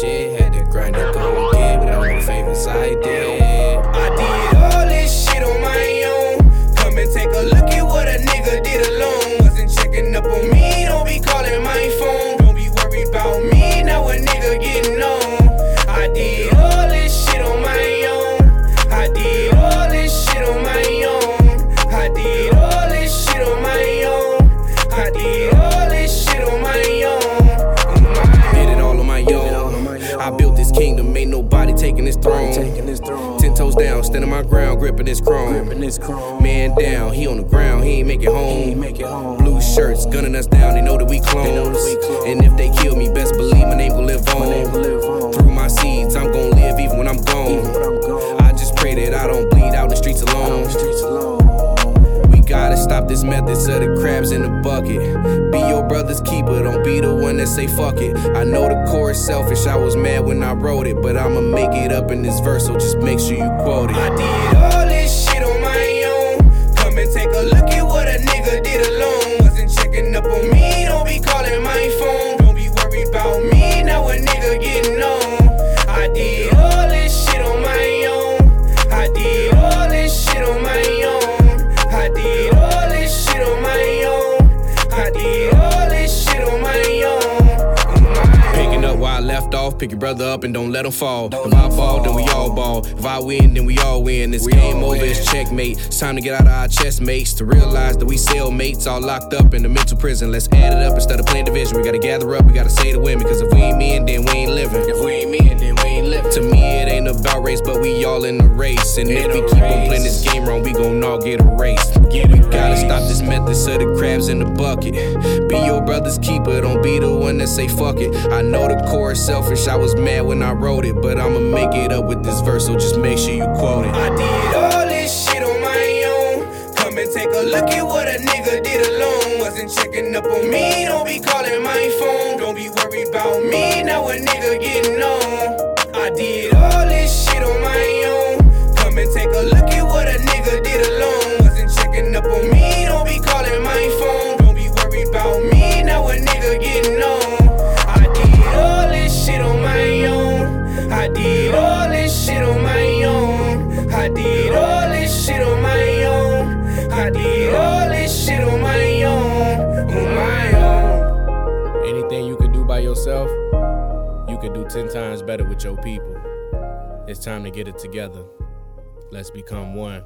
shit, had to grind to go get what I want favors I did. Taking his throne. Ten toes down, standing my ground, gripping his chrome. Man down, he on the ground, he ain't make it home. Blue shirts gunning us down, they know that we clones. And if methods of the crabs in the bucket. Be your brother's keeper, don't be the one that say fuck it. I know the chorus selfish, I was mad when I wrote it, but I'ma make it up in this verse, so just make sure you quote it. Pick your brother up and don't let him fall. If I fall, then we all ball. If I win, then we all win. This game over, it's checkmate. It's time to get out of our chest mates to realize that we cellmates, all locked up in the mental prison. Let's add it up instead of playing division. We gotta gather up, we gotta say the women. Cause if we ain't men, then we ain't living. If we ain't men, then we ain't living. To me, it ain't about race, but we all in the race. And if we keep on playing this game wrong, we gon' all get erased. We gotta stop this method of the crabs in the bucket. Be brother's keeper, don't be the one that say fuck it. I know the chorus selfish, I was mad when I wrote it, but I'ma make it up with this verse, so just make sure you quote it. I did all this shit on my own. Come and take a look at what a nigga did alone. Wasn't checking up on me, don't be calling my phone. Don't be worried about me, now a nigga getting on. By yourself, you can do 10 times better with your people. It's time to get it together. Let's become one.